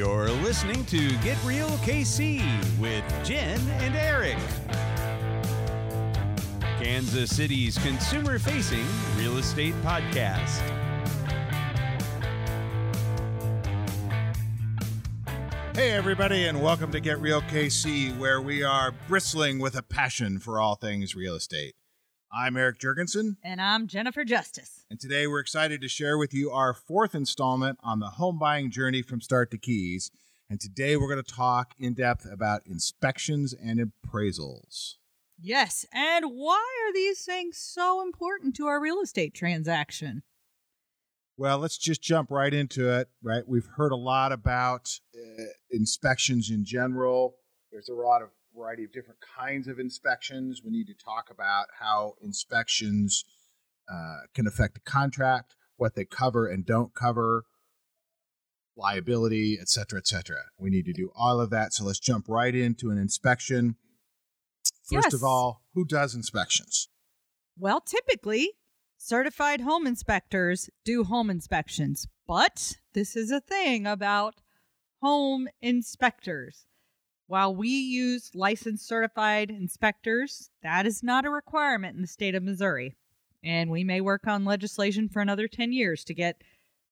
You're listening to Get Real KC with Jen and Eric. Kansas City's consumer facing real estate podcast. Hey, everybody, and welcome to Get Real KC, where we are bristling with a passion for all things real estate. I'm Eric Jurgensen, And I'm Jennifer Justice. and today we're excited to share with you our fourth installment on the home buying journey from start to keys. And today we're going to talk in depth about inspections and appraisals. Yes. And why are these things so important to our real estate transaction? Well, let's just jump right into it, right? We've heard a lot about uh, inspections in general. There's a lot of variety of different kinds of inspections. We need to talk about how inspections uh, can affect the contract, what they cover and don't cover, liability, et cetera, et cetera. We need to do all of that. So let's jump right into an inspection. First Yes. of all, who does inspections? Well, typically, certified home inspectors do home inspections, but this is a thing about home inspectors. While we use licensed certified inspectors, that is not a requirement in the state of Missouri. And we may work on legislation for another 10 years to get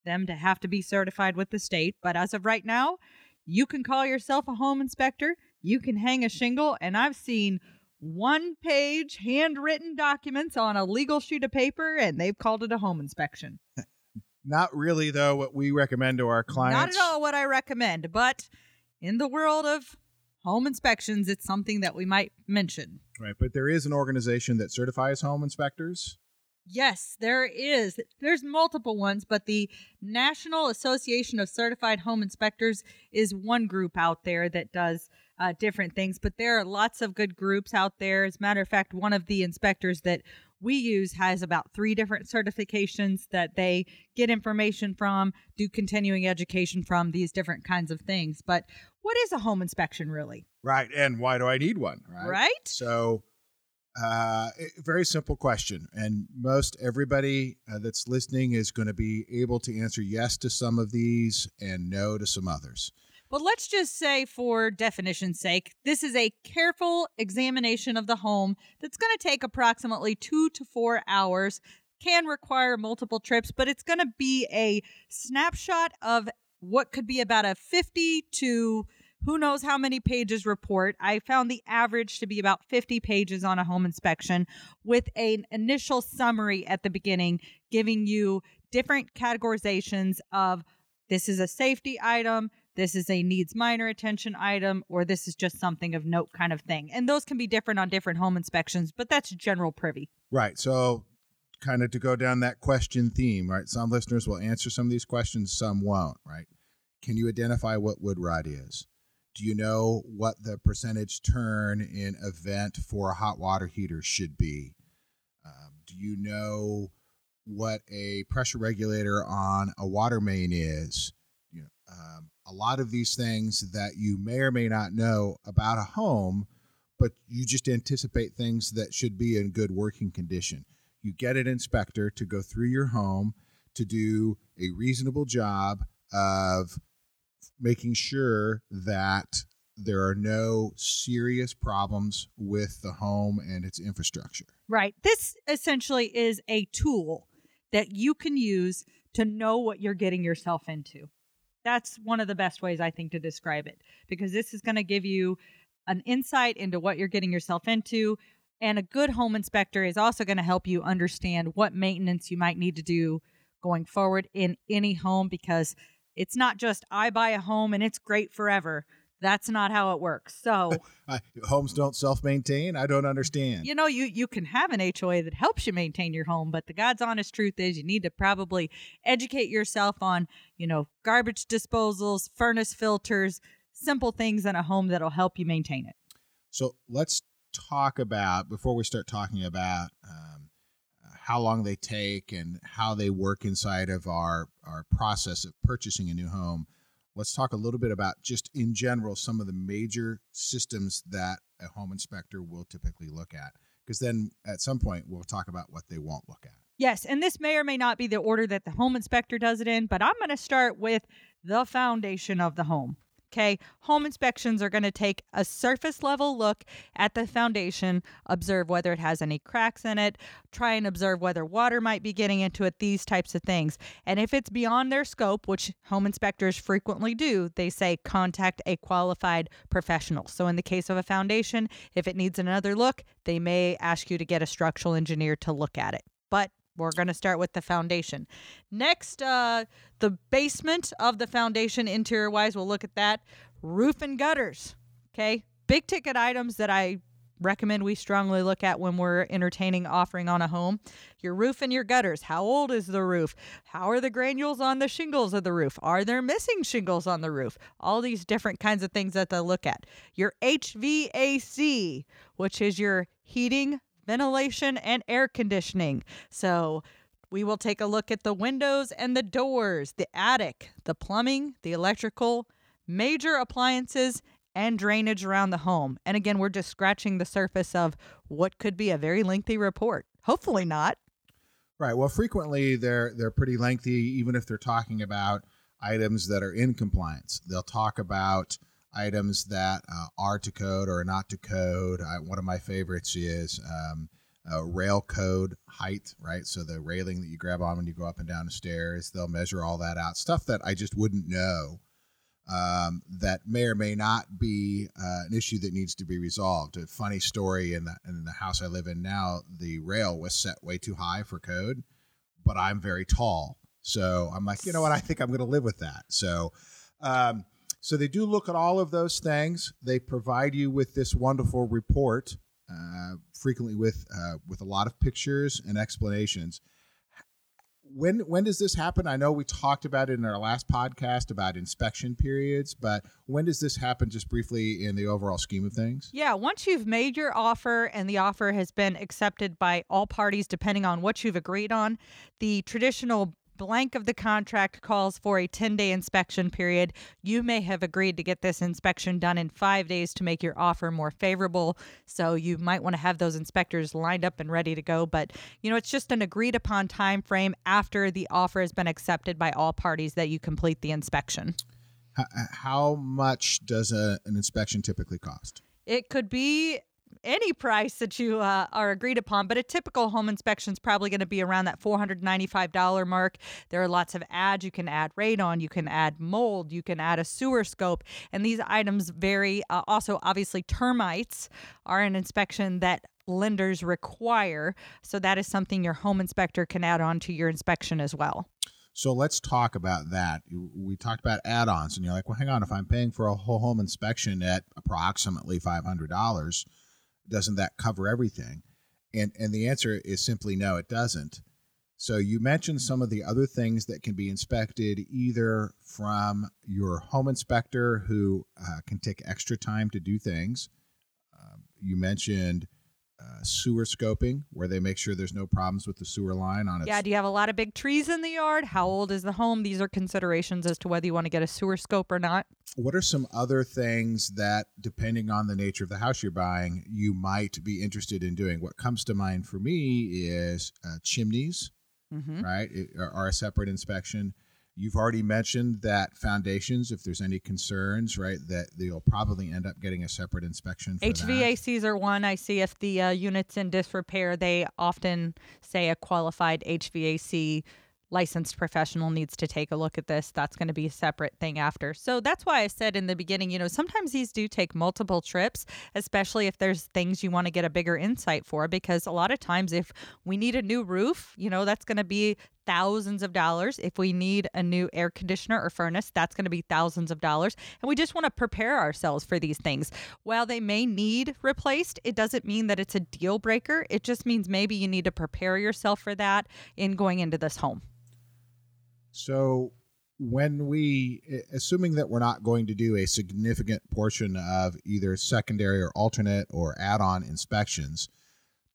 them to have to be certified with the state. But as of right now, you can call yourself a home inspector, you can hang a shingle, and I've seen one page handwritten documents on a legal sheet of paper, and they've called it a home inspection. Not really, though, what we recommend to our clients. Not at all what I recommend, but in the world of home inspections, it's something that we might mention. Right, but there is an organization that certifies home inspectors. Yes, there is. There's multiple ones, but the National Association of Certified Home Inspectors is one group out there that does uh, different things. But there are lots of good groups out there. As a matter of fact, one of the inspectors that we use has about three different certifications that they get information from, do continuing education from, these different kinds of things. But what is a home inspection really? Right, and why do I need one? Right. Right? So, uh, very simple question, and most everybody uh, that's listening is going to be able to answer yes to some of these and no to some others. But let's just say, for definition's sake, this is a careful examination of the home that's going to take approximately two to four hours, can require multiple trips, but it's going to be a snapshot of what could be about a 50 to who knows how many pages report. I found the average to be about 50 pages on a home inspection with an initial summary at the beginning, giving you different categorizations of this is a safety item, this is a needs minor attention item, or this is just something of note kind of thing. And those can be different on different home inspections, but that's general privy. Right. So, kind of to go down that question theme, right? Some listeners will answer some of these questions, some won't, right? Can you identify what wood rot is? Do you know what the percentage turn in event for a hot water heater should be? Um, do you know what a pressure regulator on a water main is? Um, a lot of these things that you may or may not know about a home, but you just anticipate things that should be in good working condition. You get an inspector to go through your home to do a reasonable job of making sure that there are no serious problems with the home and its infrastructure. Right. This essentially is a tool that you can use to know what you're getting yourself into. That's one of the best ways I think to describe it because this is going to give you an insight into what you're getting yourself into. And a good home inspector is also going to help you understand what maintenance you might need to do going forward in any home because it's not just I buy a home and it's great forever. That's not how it works. So, Uh, homes don't self-maintain. I don't understand. you know, you you can have an HOA that helps you maintain your home, but the God's honest truth is you need to probably educate yourself on, you know, garbage disposals, furnace filters, simple things in a home that'll help you maintain it. So let's talk about before we start talking about um, how long they take and how they work inside of our our process of purchasing a new home. Let's talk a little bit about just in general some of the major systems that a home inspector will typically look at. Because then at some point we'll talk about what they won't look at. Yes, and this may or may not be the order that the home inspector does it in, but I'm going to start with the foundation of the home. Okay, home inspections are going to take a surface level look at the foundation, observe whether it has any cracks in it, try and observe whether water might be getting into it, these types of things. And if it's beyond their scope, which home inspectors frequently do, they say contact a qualified professional. So, in the case of a foundation, if it needs another look, they may ask you to get a structural engineer to look at it. But we're going to start with the foundation. Next, uh, the basement of the foundation, interior wise, we'll look at that. Roof and gutters. Okay. Big ticket items that I recommend we strongly look at when we're entertaining offering on a home. Your roof and your gutters. How old is the roof? How are the granules on the shingles of the roof? Are there missing shingles on the roof? All these different kinds of things that they look at. Your HVAC, which is your heating, ventilation, and air conditioning. So we will take a look at the windows and the doors, the attic, the plumbing, the electrical, major appliances, and drainage around the home. And again, we're just scratching the surface of what could be a very lengthy report. Hopefully not. Right. Well, frequently they're they're pretty lengthy, even if they're talking about items that are in compliance. They'll talk about items that uh, are to code or not to code. I, one of my favorites is um, uh, rail code height, right? So the railing that you grab on when you go up and down the stairs, they'll measure all that out. Stuff that I just wouldn't know um, that may or may not be uh, an issue that needs to be resolved. A funny story in the, in the house I live in now, the rail was set way too high for code, but I'm very tall. So I'm like, you know what? I think I'm going to live with that. So, um, so they do look at all of those things. They provide you with this wonderful report, uh, frequently with uh, with a lot of pictures and explanations. When when does this happen? I know we talked about it in our last podcast about inspection periods, but when does this happen? Just briefly in the overall scheme of things. Yeah, once you've made your offer and the offer has been accepted by all parties, depending on what you've agreed on, the traditional blank of the contract calls for a 10 day inspection period. You may have agreed to get this inspection done in five days to make your offer more favorable. So you might want to have those inspectors lined up and ready to go. But, you know, it's just an agreed upon time frame after the offer has been accepted by all parties that you complete the inspection. Uh, how much does a, an inspection typically cost? It could be any price that you uh, are agreed upon, but a typical home inspection is probably going to be around that $495 mark. There are lots of ads. You can add radon, you can add mold, you can add a sewer scope, and these items vary. Uh, also, obviously, termites are an inspection that lenders require. So that is something your home inspector can add on to your inspection as well. So let's talk about that. We talked about add ons, and you're like, well, hang on, if I'm paying for a whole home inspection at approximately $500, doesn't that cover everything? And and the answer is simply no, it doesn't. So you mentioned some of the other things that can be inspected either from your home inspector who uh, can take extra time to do things. Um, you mentioned uh, sewer scoping, where they make sure there's no problems with the sewer line on it. Yeah, do you have a lot of big trees in the yard? How old is the home? These are considerations as to whether you want to get a sewer scope or not. What are some other things that, depending on the nature of the house you're buying, you might be interested in doing? What comes to mind for me is uh, chimneys, mm-hmm. right, it, are, are a separate inspection. You've already mentioned that foundations, if there's any concerns, right, that they'll probably end up getting a separate inspection. HVACs that. are one. I see if the uh, unit's in disrepair, they often say a qualified HVAC licensed professional needs to take a look at this. That's going to be a separate thing after. So that's why I said in the beginning, you know, sometimes these do take multiple trips, especially if there's things you want to get a bigger insight for, because a lot of times if we need a new roof, you know, that's going to be thousands of dollars. If we need a new air conditioner or furnace, that's going to be thousands of dollars. And we just want to prepare ourselves for these things. While they may need replaced, it doesn't mean that it's a deal breaker. It just means maybe you need to prepare yourself for that in going into this home. So when we assuming that we're not going to do a significant portion of either secondary or alternate or add-on inspections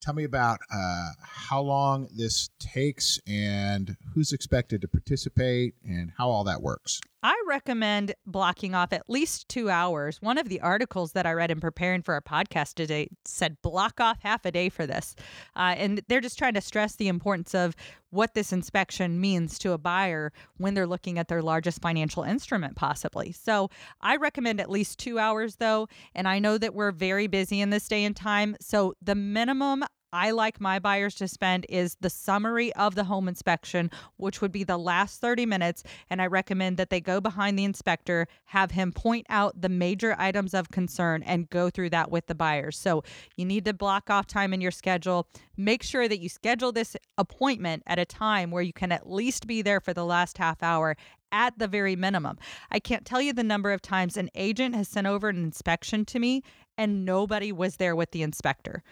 tell me about uh, how long this takes and who's expected to participate and how all that works I recommend blocking off at least two hours. One of the articles that I read in preparing for our podcast today said block off half a day for this. Uh, and they're just trying to stress the importance of what this inspection means to a buyer when they're looking at their largest financial instrument, possibly. So I recommend at least two hours, though. And I know that we're very busy in this day and time. So the minimum I like my buyers to spend is the summary of the home inspection, which would be the last 30 minutes. And I recommend that they go behind the inspector, have him point out the major items of concern, and go through that with the buyers. So you need to block off time in your schedule. Make sure that you schedule this appointment at a time where you can at least be there for the last half hour at the very minimum. I can't tell you the number of times an agent has sent over an inspection to me and nobody was there with the inspector.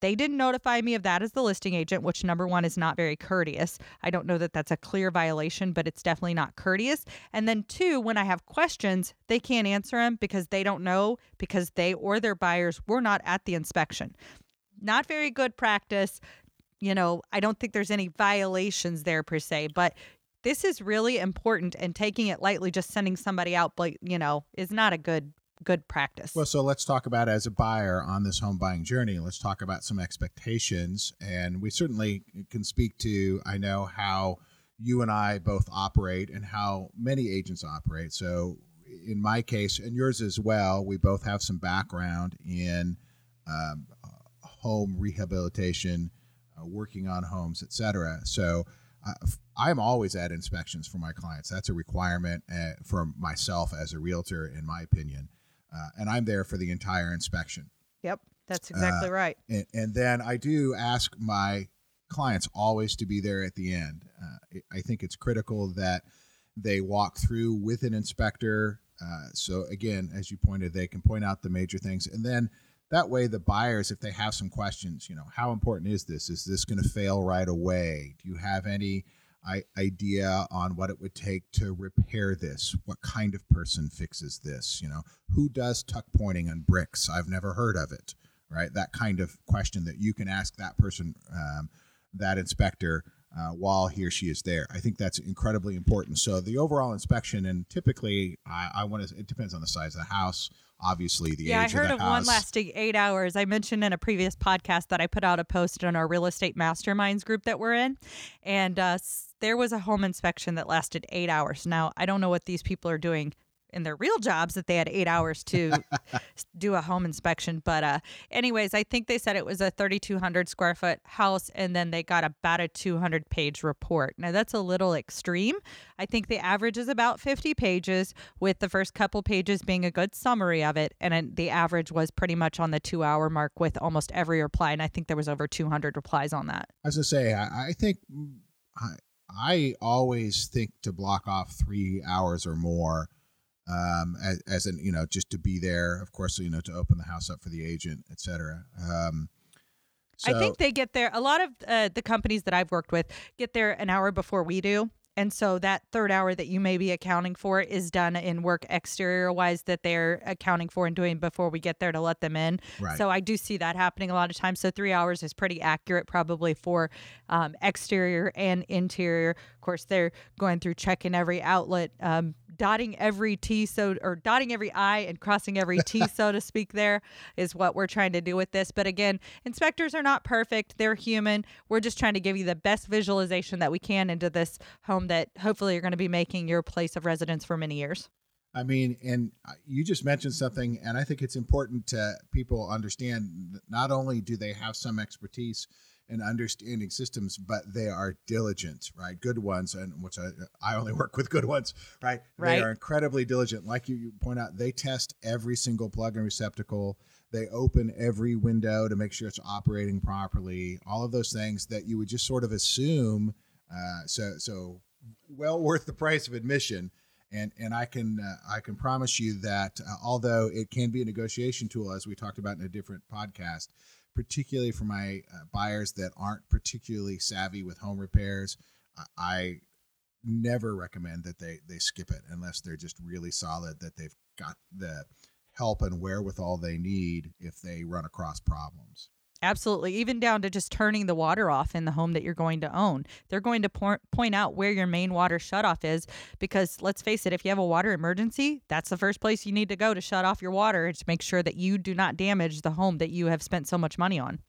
They didn't notify me of that as the listing agent, which number one is not very courteous. I don't know that that's a clear violation, but it's definitely not courteous. And then two, when I have questions, they can't answer them because they don't know because they or their buyers were not at the inspection. Not very good practice. You know, I don't think there's any violations there per se, but this is really important and taking it lightly just sending somebody out but you know is not a good good practice. Well, so let's talk about as a buyer on this home buying journey. Let's talk about some expectations. And we certainly can speak to, I know how you and I both operate and how many agents operate. So, in my case, and yours as well, we both have some background in um, home rehabilitation, uh, working on homes, etc. So, uh, I'm always at inspections for my clients. That's a requirement uh, for myself as a realtor, in my opinion uh, and I'm there for the entire inspection. Yep, that's exactly uh, right. And, and, then I do ask my clients always to be there at the end. Uh, I think it's critical that they walk through with an inspector. Uh, so again, as you pointed, they can point out the major things, and then that way the buyers, if they have some questions, you know, how important is this? Is this going to fail right away? Do you have any idea on what it would take to repair this. What kind of person fixes this? You know, who does tuck pointing on bricks? I've never heard of it. Right, that kind of question that you can ask that person, um, that inspector, uh, while he or she is there. I think that's incredibly important. So the overall inspection, and typically, I, I want to. It depends on the size of the house obviously the yeah, I heard of, of one lasting eight hours. I mentioned in a previous podcast that I put out a post on our real estate masterminds group that we're in, and uh, there was a home inspection that lasted eight hours. Now I don't know what these people are doing in their real jobs that they had eight hours to do a home inspection. But uh, anyways, I think they said it was a 3,200 square foot house, and then they got about a 200 page report. Now that's a little extreme. I think the average is about 50 pages, with the first couple pages being a good summary of it, and the average was pretty much on the two hour mark with almost every reply. And I think there was over 200 replies on that. As I say, I, I think. I, I always think to block off three hours or more um, as, as an you know just to be there of course you know to open the house up for the agent etc um, so, I think they get there. A lot of uh, the companies that I've worked with get there an hour before we do. And so that third hour that you may be accounting for is done in work exterior wise that they're accounting for and doing before we get there to let them in. Right. So I do see that happening a lot of times. So three hours is pretty accurate probably for um, exterior and interior. Of course, they're going through checking every outlet. Um, dotting every T so or dotting every I and crossing every T so to speak there is what we're trying to do with this. But again, inspectors are not perfect. They're human. We're just trying to give you the best visualization that we can into this home that hopefully you're going to be making your place of residence for many years. I mean, and uh, you just mentioned something, and I think it's important to people understand not only do they have some expertise and understanding systems, but they are diligent, right? Good ones, and which I, I only work with good ones, right? Right. They are incredibly diligent. Like you, you point out, they test every single plug and receptacle. They open every window to make sure it's operating properly. All of those things that you would just sort of assume. Uh, so, so well worth the price of admission. And, and I can uh, I can promise you that uh, although it can be a negotiation tool as we talked about in a different podcast, particularly for my uh, buyers that aren't particularly savvy with home repairs. I never recommend that they they skip it unless they're just really solid that they've got the help and wherewithal they need if they run across problems. Absolutely. Even down to just turning the water off in the home that you're going to own. They're going to po- point out where your main water shutoff is because let's face it, if you have a water emergency, that's the first place you need to go to shut off your water to make sure that you do not damage the home that you have spent so much money on.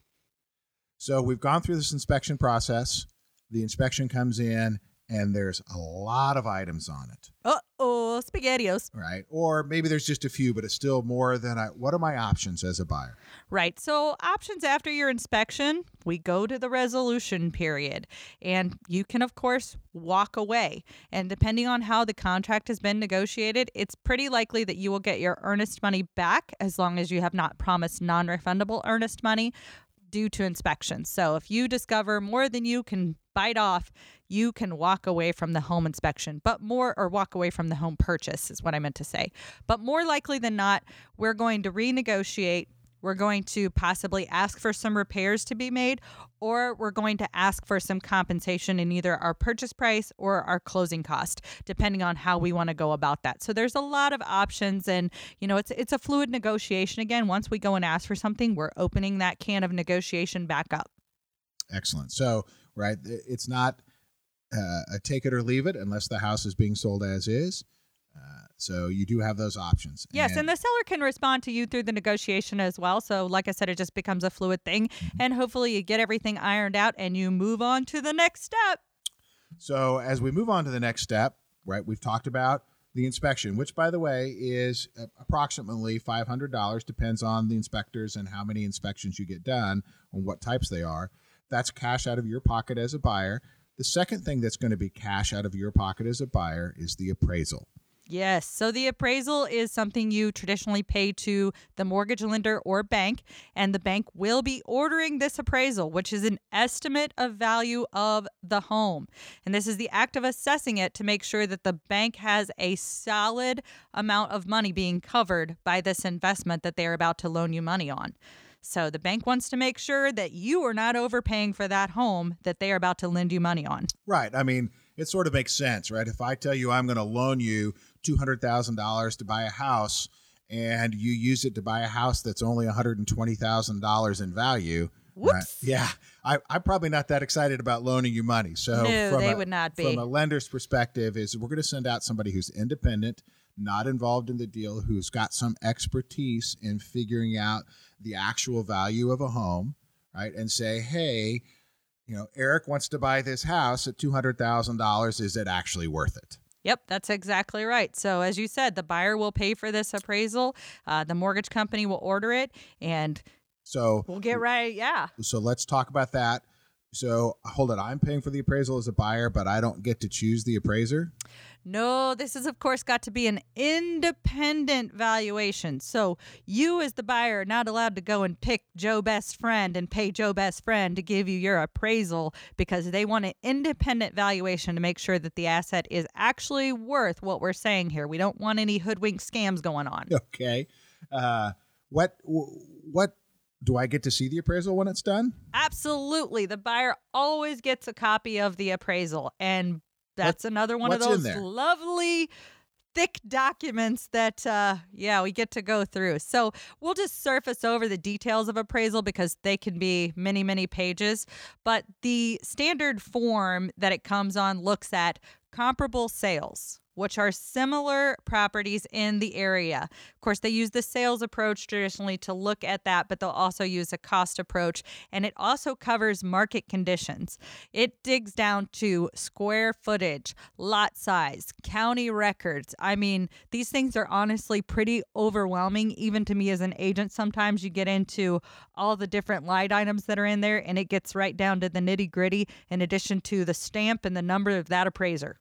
So we've gone through this inspection process. The inspection comes in, and there's a lot of items on it, Uh oh, spaghettios. right? Or maybe there's just a few, but it's still more than I. What are my options as a buyer? Right. So, options after your inspection, we go to the resolution period. And you can, of course, walk away. And depending on how the contract has been negotiated, it's pretty likely that you will get your earnest money back as long as you have not promised non refundable earnest money due to inspection. So, if you discover more than you can bite off, you can walk away from the home inspection, but more, or walk away from the home purchase is what I meant to say. But more likely than not, we're going to renegotiate we're going to possibly ask for some repairs to be made, or we're going to ask for some compensation in either our purchase price or our closing cost, depending on how we want to go about that. So there's a lot of options, and you know it's it's a fluid negotiation. Again, once we go and ask for something, we're opening that can of negotiation back up. Excellent. So, right, it's not uh, a take it or leave it unless the house is being sold as is. Uh, so you do have those options. Yes, and, the seller can respond to you through the negotiation as well. So, like I said, it just becomes a fluid thing, and hopefully you get everything ironed out and you move on to the next step. So as we move on to the next step, right, we've talked about the inspection, which, by the way, is approximately $500, depends on the inspectors and how many inspections you get done and what types they are. That's cash out of your pocket as a buyer. The second thing that's going to be cash out of your pocket as a buyer is the appraisal. Yes. So the appraisal is something you traditionally pay to the mortgage lender or bank, and the bank will be ordering this appraisal, which is an estimate of value of the home. And this is the act of assessing it to make sure that the bank has a solid amount of money being covered by this investment that they're about to loan you money on. So the bank wants to make sure that you are not overpaying for that home that they are about to lend you money on. Right. I mean, it sort of makes sense, right? If I tell you I'm going to loan you $200,000 to buy a house and you use it to buy a house that's only $120,000 in value, right? Whoops. Yeah, I, I'm probably not that excited about loaning you money. So No, from they a, would not be. From a lender's perspective, is we're going to send out somebody who's independent, not involved in the deal, who's got some expertise in figuring out the actual value of a home, right? And say, hey, you know, Eric wants to buy this house at two hundred thousand dollars. Is it actually worth it? Yep, that's exactly right. So, as you said, the buyer will pay for this appraisal, uh, the mortgage company will order it, and So we'll get right. Yeah. so let's talk about that. So hold it. I'm paying for the appraisal as a buyer, but I don't get to choose the appraiser. No, this has, of course, got to be an independent valuation. So, you, as the buyer, are not allowed to go and pick Joe Best Friend and pay Joe Best Friend to give you your appraisal because they want an independent valuation to make sure that the asset is actually worth what we're saying here. We don't want any hoodwink scams going on. Okay. Uh, what what do I get to see the appraisal when it's done? Absolutely. The buyer always gets a copy of the appraisal. And that's another one of those lovely thick documents that uh yeah we get to go through. So we'll just surface over the details of appraisal because they can be many many pages. But the standard form that it comes on looks at comparable sales which are similar properties in the area. Of course, they use the sales approach traditionally to look at that, but they'll also use a cost approach. And it also covers market conditions. It digs down to square footage, lot size, county records. I mean, these things are honestly pretty overwhelming, even to me as an agent. Sometimes you get into all the different line items that are in there, and it gets right down to the nitty gritty, in addition to the stamp and the number of that appraiser.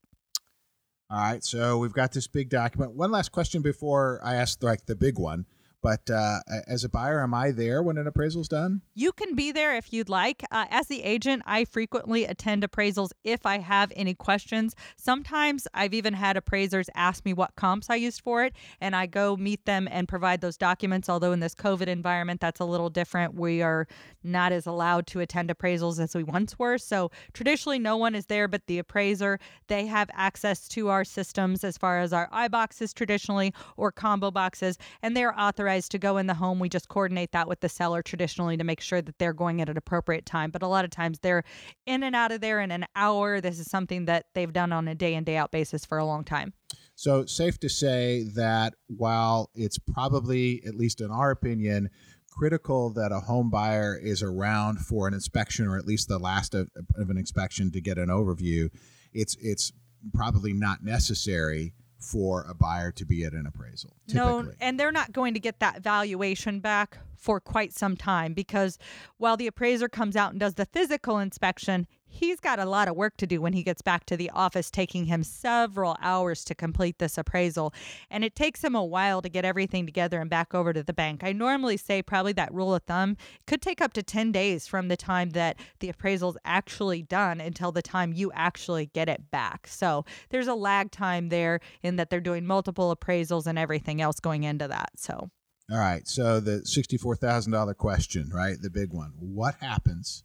All right, so we've got this big document. One last question before I ask like the big one. But uh, as a buyer, am I there when an appraisal's done? You can be there if you'd like. Uh, as the agent, I frequently attend appraisals if I have any questions. Sometimes I've even had appraisers ask me what comps I used for it, and I go meet them and provide those documents. Although in this COVID environment, that's a little different. We are not as allowed to attend appraisals as we once were. So traditionally, no one is there but the appraiser. They have access to our systems as far as our iBoxes traditionally or combo boxes, and they're authorized authorized to go in the home. We just coordinate that with the seller traditionally to make sure that they're going at an appropriate time. But a lot of times they're in and out of there in an hour. This is something that they've done on a day in, day out basis for a long time. So, safe to say that while it's probably, at least in our opinion, critical that a home buyer is around for an inspection or at least the last of, of an inspection to get an overview, it's it's probably not necessary for a buyer to be at an appraisal. Typically. No, and they're not going to get that valuation back for quite some time because while the appraiser comes out and does the physical inspection, he's got a lot of work to do when he gets back to the office, taking him several hours to complete this appraisal. And it takes him a while to get everything together and back over to the bank. I normally say probably that rule of thumb could take up to 10 days from the time that the appraisal is actually done until the time you actually get it back. So there's a lag time there in that they're doing multiple appraisals and everything else going into that. So. All right. So the $64,000 question, right? The big one. What happens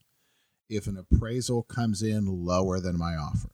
if an appraisal comes in lower than my offer?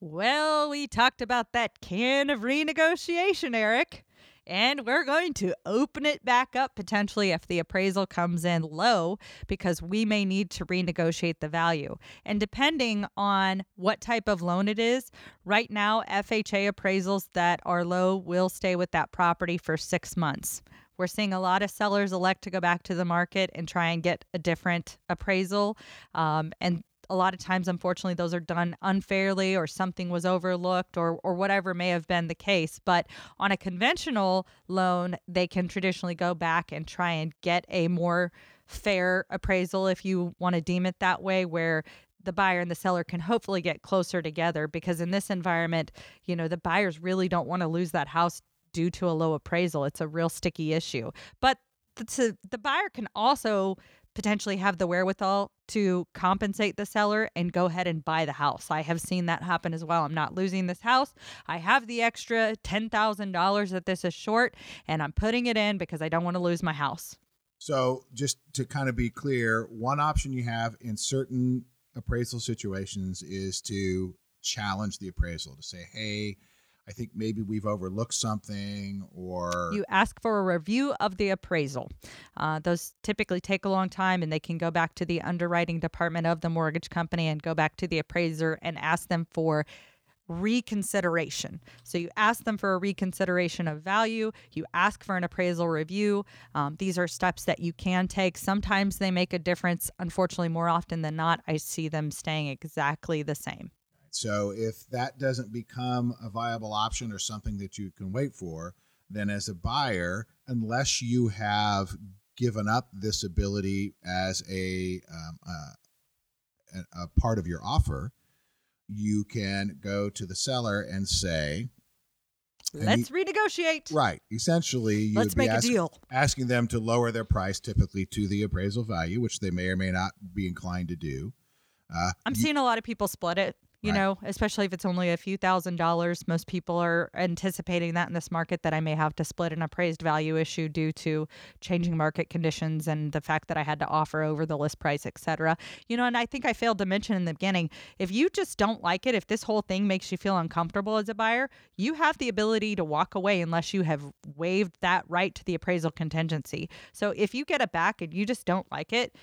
Well, we talked about that can of renegotiation, Eric. And we're going to open it back up potentially if the appraisal comes in low because we may need to renegotiate the value. And depending on what type of loan it is, right now, FHA appraisals that are low will stay with that property for six months. We're seeing a lot of sellers elect to go back to the market and try and get a different appraisal. Um, and a lot of times, unfortunately, those are done unfairly or something was overlooked or, or whatever may have been the case. But on a conventional loan, they can traditionally go back and try and get a more fair appraisal, if you want to deem it that way, where the buyer and the seller can hopefully get closer together because in this environment, you know, the buyers really don't want to lose that house due to a low appraisal. It's a real sticky issue. But the, the buyer can also potentially have the wherewithal to compensate the seller and go ahead and buy the house. I have seen that happen as well. I'm not losing this house. I have the extra $10,000 that this is short and I'm putting it in because I don't want to lose my house. So, just to kind of be clear, one option you have in certain appraisal situations is to challenge the appraisal to say, hey, I think maybe we've overlooked something or. You ask for a review of the appraisal. Uh, those typically take a long time and they can go back to the underwriting department of the mortgage company and go back to the appraiser and ask them for reconsideration. So you ask them for a reconsideration of value, you ask for an appraisal review. Um, these are steps that you can take. Sometimes they make a difference. Unfortunately, more often than not, I see them staying exactly the same. So if that doesn't become a viable option or something that you can wait for, then as a buyer, unless you have given up this ability as a, um, uh, a part of your offer, you can go to the seller and say, Let's renegotiate. Right. Essentially, you let's make ask, a deal. Asking them to lower their price, typically to the appraisal value, which they may or may not be inclined to do. Uh, I'm you, seeing a lot of people split it you right. know, especially if it's only a few thousand dollars. Most people are anticipating that in this market that I may have to split an appraised value issue due to changing market conditions and the fact that I had to offer over the list price, etc. You know, and I think I failed to mention in the beginning, if you just don't like it, if this whole thing makes you feel uncomfortable as a buyer, you have the ability to walk away unless you have waived that right to the appraisal contingency. So if you get it back and you just don't like it,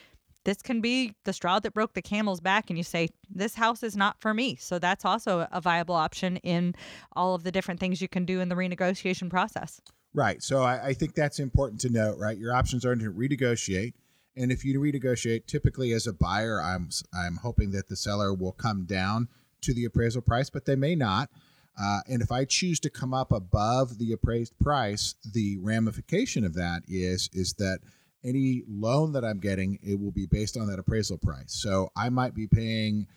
this can be the straw that broke the camel's back and you say this house is not for me. So that's also a viable option in all of the different things you can do in the renegotiation process. Right. So i, I think that's important to note right? Your options are to renegotiate. And if you renegotiate typically as a buyer i'm i'm hoping that the seller will come down to the appraisal price but they may not. Uh, and if I choose to come up above the appraised price, the ramification of that is is that any loan that I'm getting, it will be based on that appraisal price. So I might be paying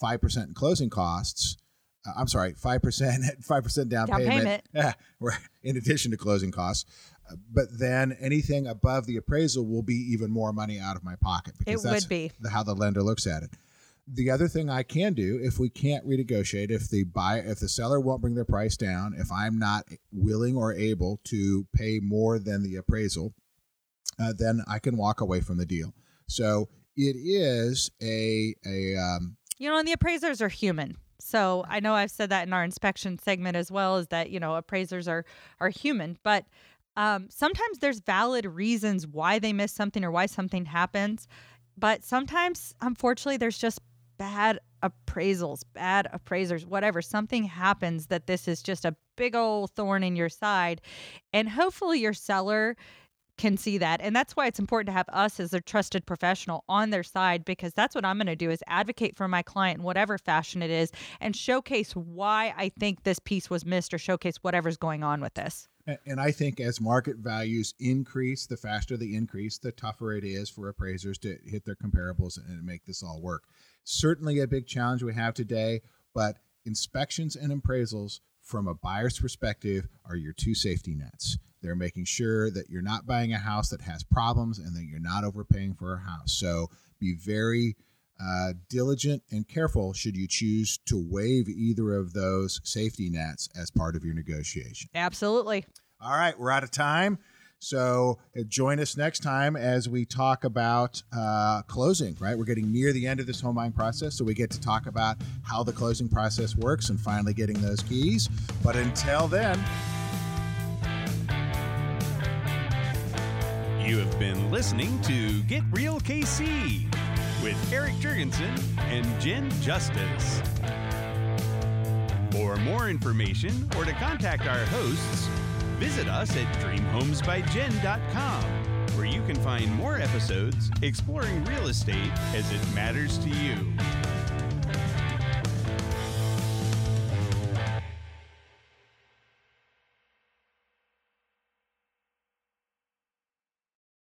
5% in closing costs. Uh, I'm sorry, 5%, 5% down, down payment, payment. in addition to closing costs. Uh, but then anything above the appraisal will be even more money out of my pocket because it that's would be. The, how the lender looks at it. The other thing I can do if we can't renegotiate, if the buyer, if the seller won't bring their price down, if I'm not willing or able to pay more than the appraisal, uh, then I can walk away from the deal. So it is a a um, you know, and the appraisers are human. So I know I've said that in our inspection segment as well, is that you know appraisers are are human, but Um, sometimes there's valid reasons why they miss something or why something happens, but sometimes, unfortunately, there's just bad appraisals, bad appraisers, whatever. Something happens that this is just a big old thorn in your side. And hopefully, your seller can see that. And that's why it's important to have us as a trusted professional on their side because that's what I'm going to do is advocate for my client in whatever fashion it is and showcase why I think this piece was missed or showcase whatever's going on with this. And I think as market values increase, the faster they increase, the tougher it is for appraisers to hit their comparables and make this all work. Certainly a big challenge we have today, but inspections and appraisals from a buyer's perspective are your two safety nets. They're making sure that you're not buying a house that has problems and that you're not overpaying for a house. So be very uh, diligent and careful should you choose to waive either of those safety nets as part of your negotiation. Absolutely. All right, we're out of time. So uh, join us next time as we talk about uh, closing, right? We're getting near the end of this home buying process, so we get to talk about how the closing process works and finally getting those keys. But until then, You have been listening to Get Real KC with Eric Jurgensen and Jen Justice. For more information or to contact our hosts, visit us at dreamhomesbyjen.com, where you can find more episodes exploring real estate as it matters to you.